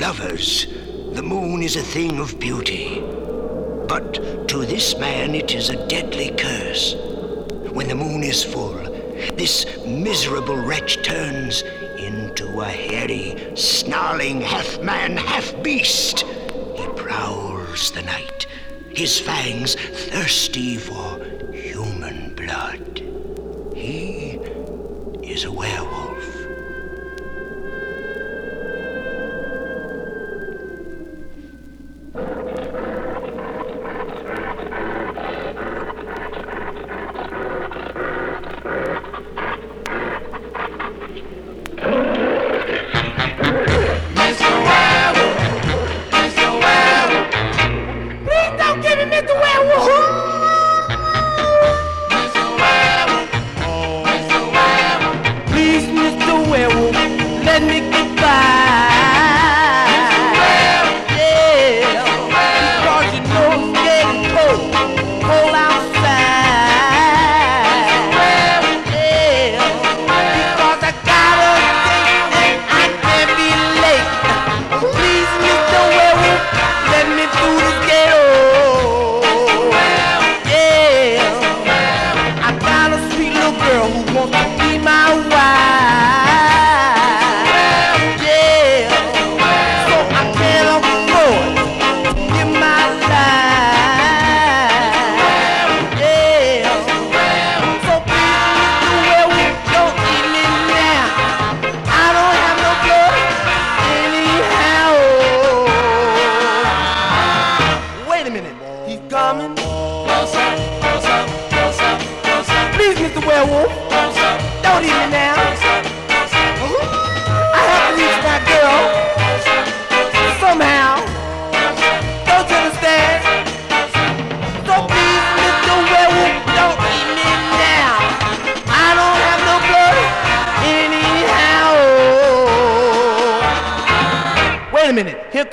lovers, the moon is a thing of beauty. But to this man it is a deadly curse. When the moon is full, this miserable wretch turns into a hairy, snarling half man, half beast. He prowls the night, his fangs thirsty for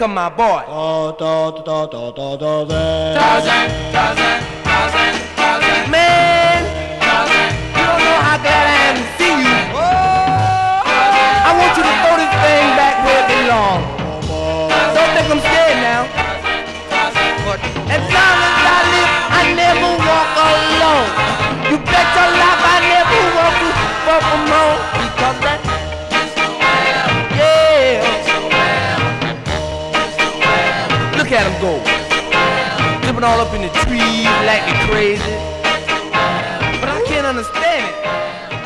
come my boy. Man, you don't know how glad I am to see you. I want you to throw this thing back where it belongs. Don't think I'm scared now. As long as I live, I never walk alone. You bet your life I never walk walk alone. Because that, go. All up in the trees like crazy. But I can't understand it.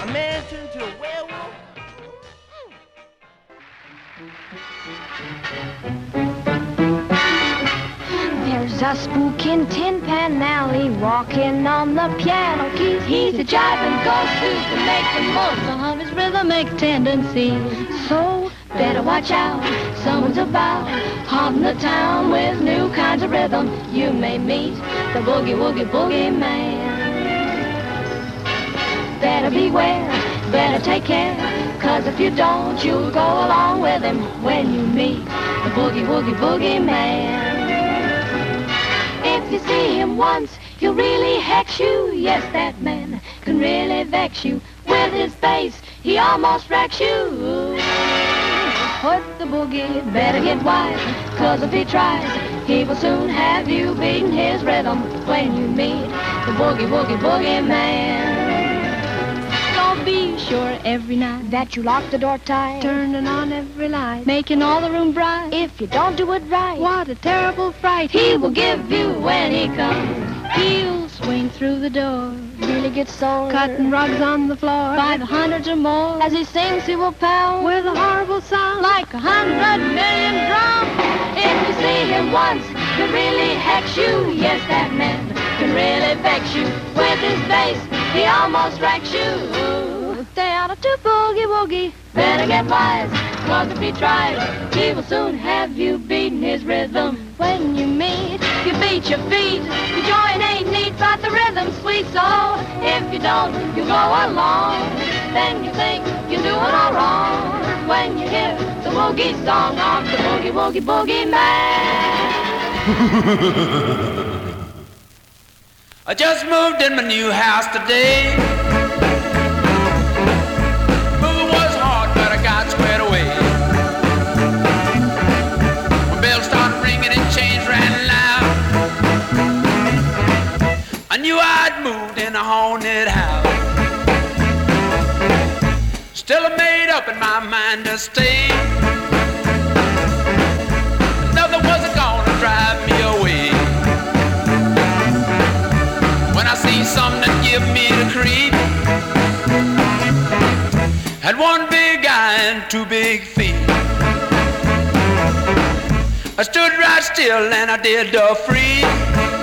A man turned to a werewolf? There's a spook in Tin Pan Alley walking on the piano keys. He's a jiving ghost who's to make the most of his rhythmic tendencies. So better watch out, someone's about haunting the town with new kinds of rhythm. You may meet the boogie woogie boogie man. Better beware, better take care, cause if you don't, you'll go along with him when you meet the boogie woogie boogie man. If you see him once, he'll really hex you. Yes, that man can really vex you. With his bass, he almost wrecks you. Put the boogie, better get wise, cause if he tries, he will soon have you beating his rhythm when you meet the boogie boogie, boogie man. So be sure every night that you lock the door tight, turning on every light, making all the room bright. If you don't do it right, what a terrible fright he will give you when he comes. He'll swing through the door, really gets sore, cutting rugs on the floor by the hundreds or more. As he sings, he will pound with a horrible sound like a hundred million drums. If you see him once, he'll really hex you. Yes, that man can really vex you with his bass. He almost wrecks you. Stay out of to boogie woogie. Better get wise, cause if he tries, he will soon have you beating his rhythm. When you meet, you beat your feet. Your joint ain't neat, but the rhythm's sweet. Oh, so if you don't, you go along. Then you think you're doing all wrong. When you hear the woogie song of the boogie woogie boogie man. I just moved in my new house today. Haunted house. Still I made up in my mind to stay. Nothing was gonna drive me away. When I see something that give me the creep, had one big eye and two big feet. I stood right still and I did the free.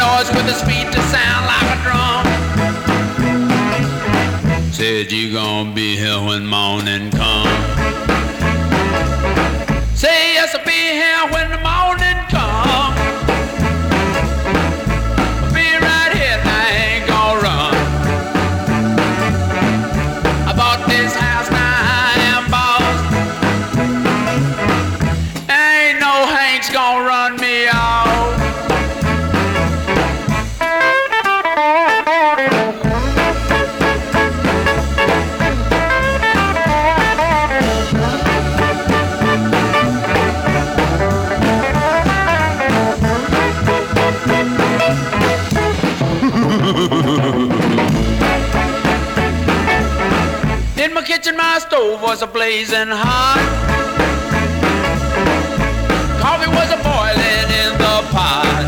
Noise with his feet to sound like a drum. Said you gonna be here when morning come. Say yes, I'll be here when the morning was a blazing hot. Coffee was a boiling in the pot.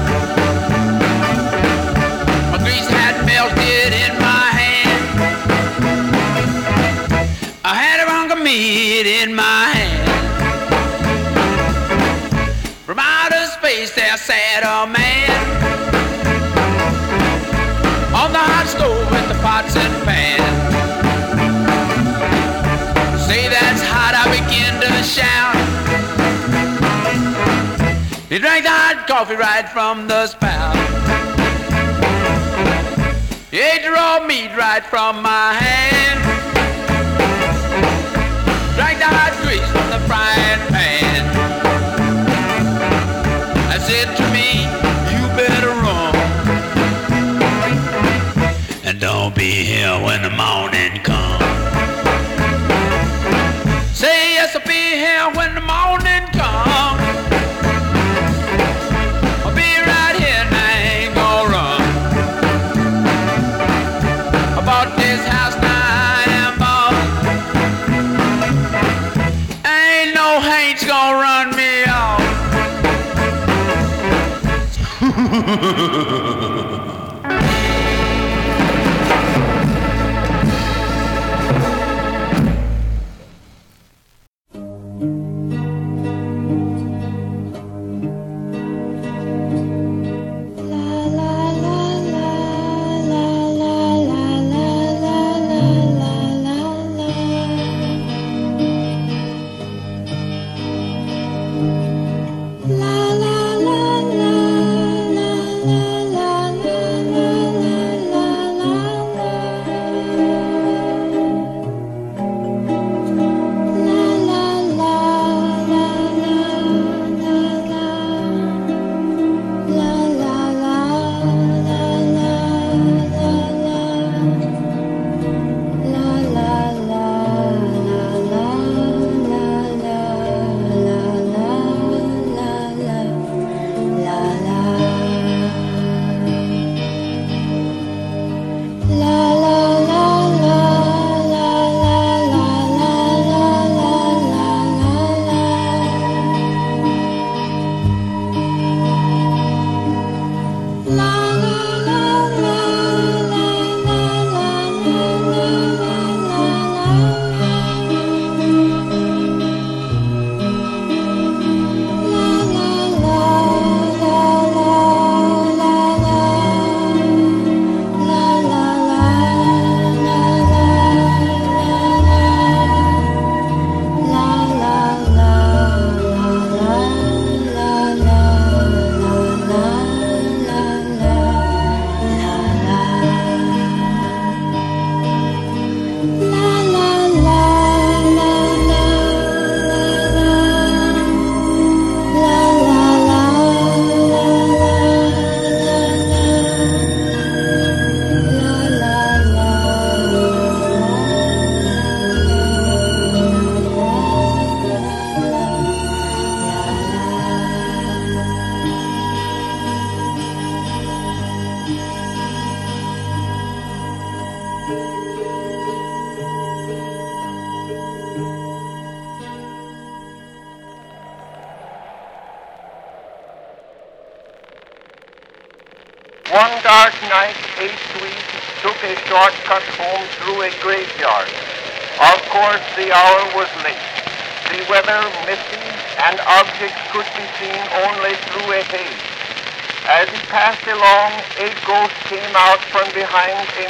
My grease had melted in my hand. I had a hunk of meat in my hand. From outer space there sat a man on the hot stove with the pots and pans. He drank the hot coffee right from the spout. He ate raw meat right from my hand. Drank the hot grease from the frying pan. I said to me, you better run. And don't be here when the morning comes. Say yes, I'll be here when the morning comes. Ha ha ha ha!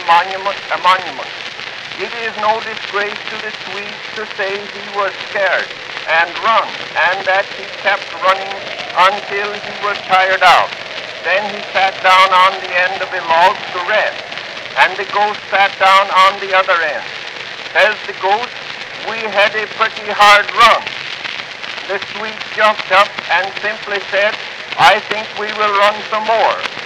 Monument. A monument. It is no disgrace to the Swedes to say he was scared and run, and that he kept running until he was tired out. Then he sat down on the end of a log to rest, and the ghost sat down on the other end. Says the ghost, we had a pretty hard run. The Swede jumped up and simply said, I think we will run some more.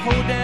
Whole dad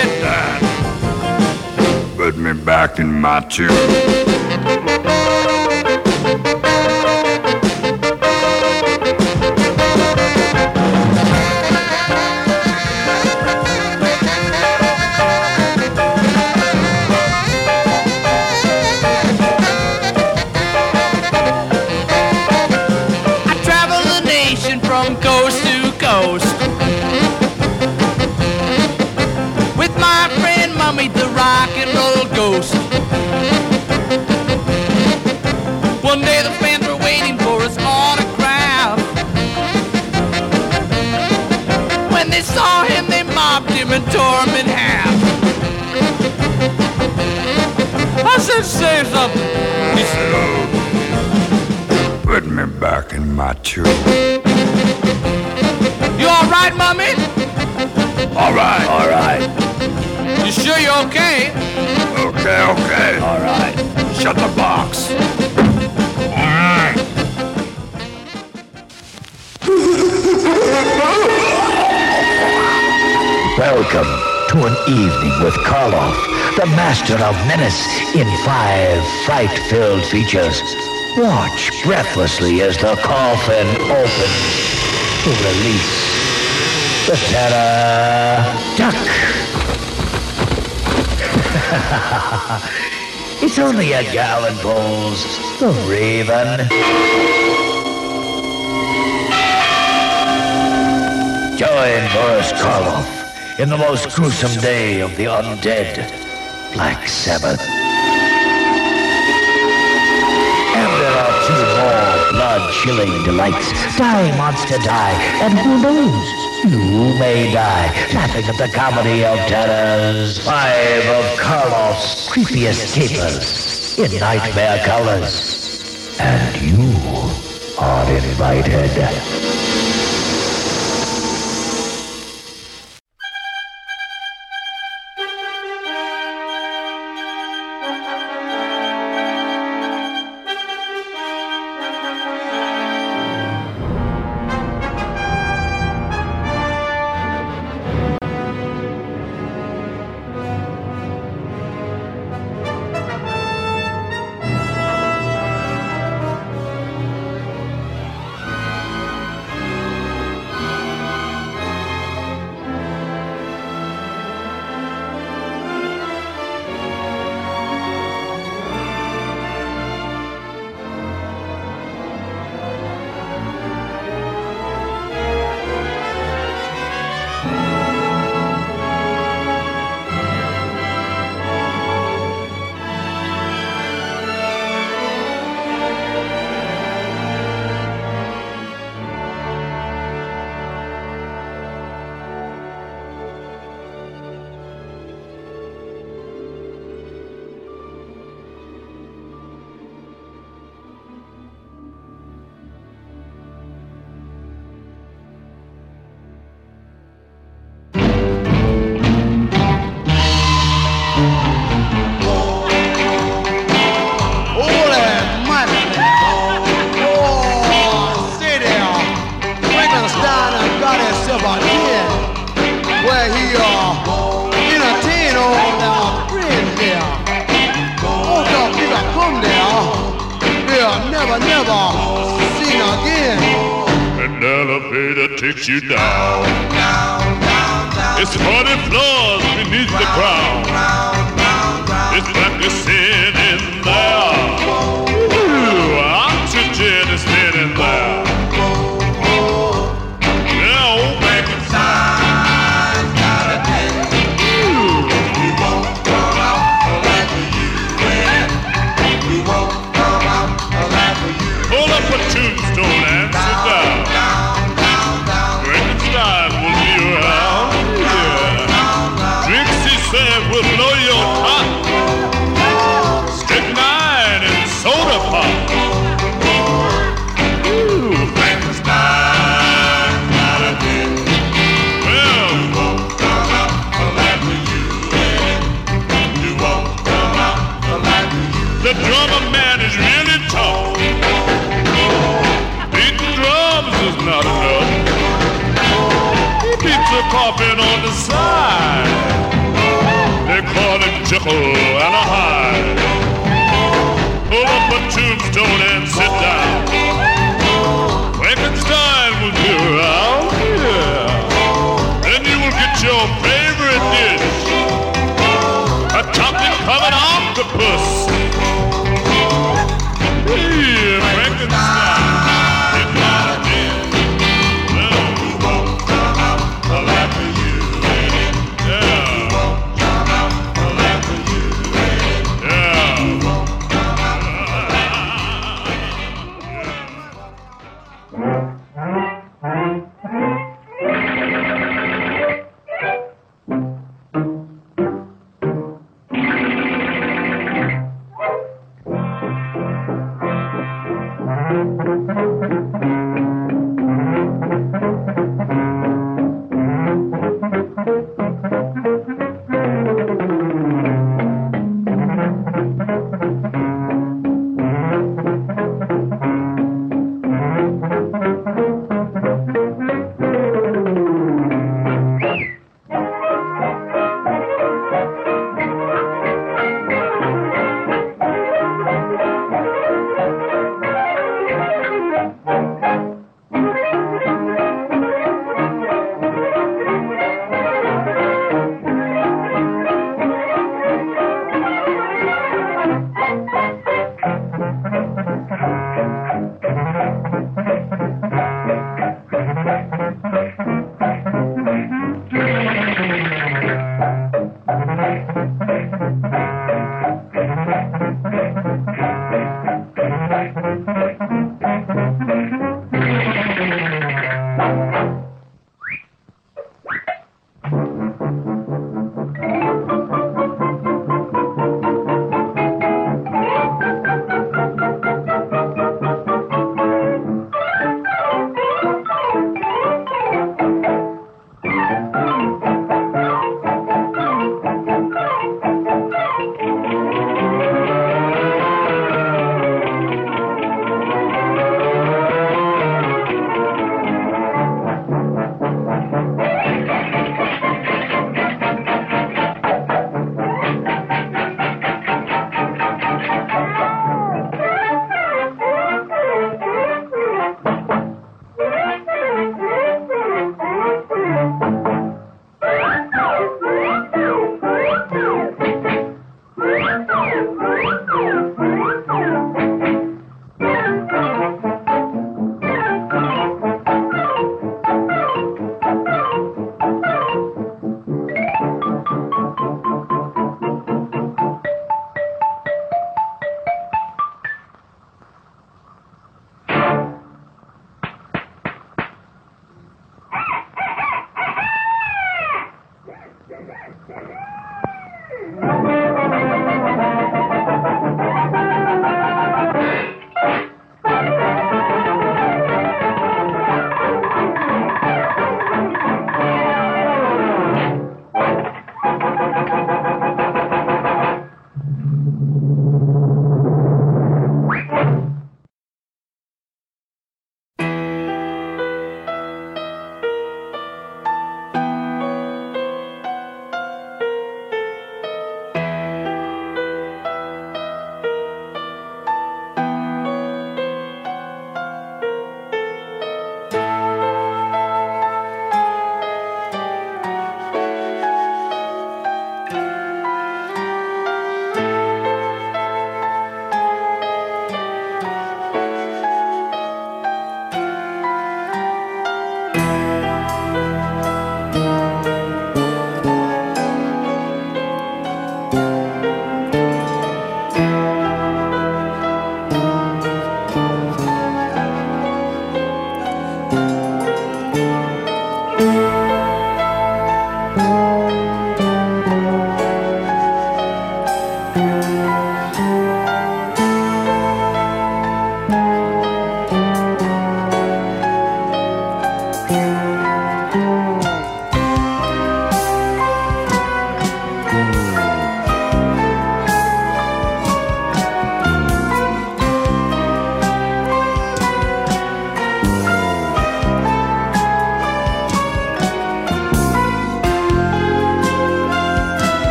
Said. Put me back in my tomb. Me back in my tomb. You all right, Mummy? All right, all right, You sure you're okay? okay, okay. All right. Shut the box. All right. Welcome to an evening with Karloff, the master of menace in five fright-filled features. Watch breathlessly as the coffin opens to release the terror duck. it's only a gallon bowls, the raven. Join Boris Karloff in the most gruesome day of the undead, Black Sabbath. Two more blood-chilling delights. Die, monster, die. And who knows? You may die, laughing at the comedy of terrors. Five of Karloff's creepiest capers in nightmare colors. And you are invited. Covered octopus.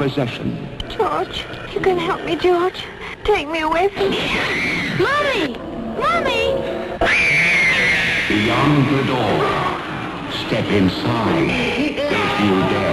possession. George, you can help me, George. Take me away from here. Mommy! Mommy! Beyond the door. Step inside if you dare.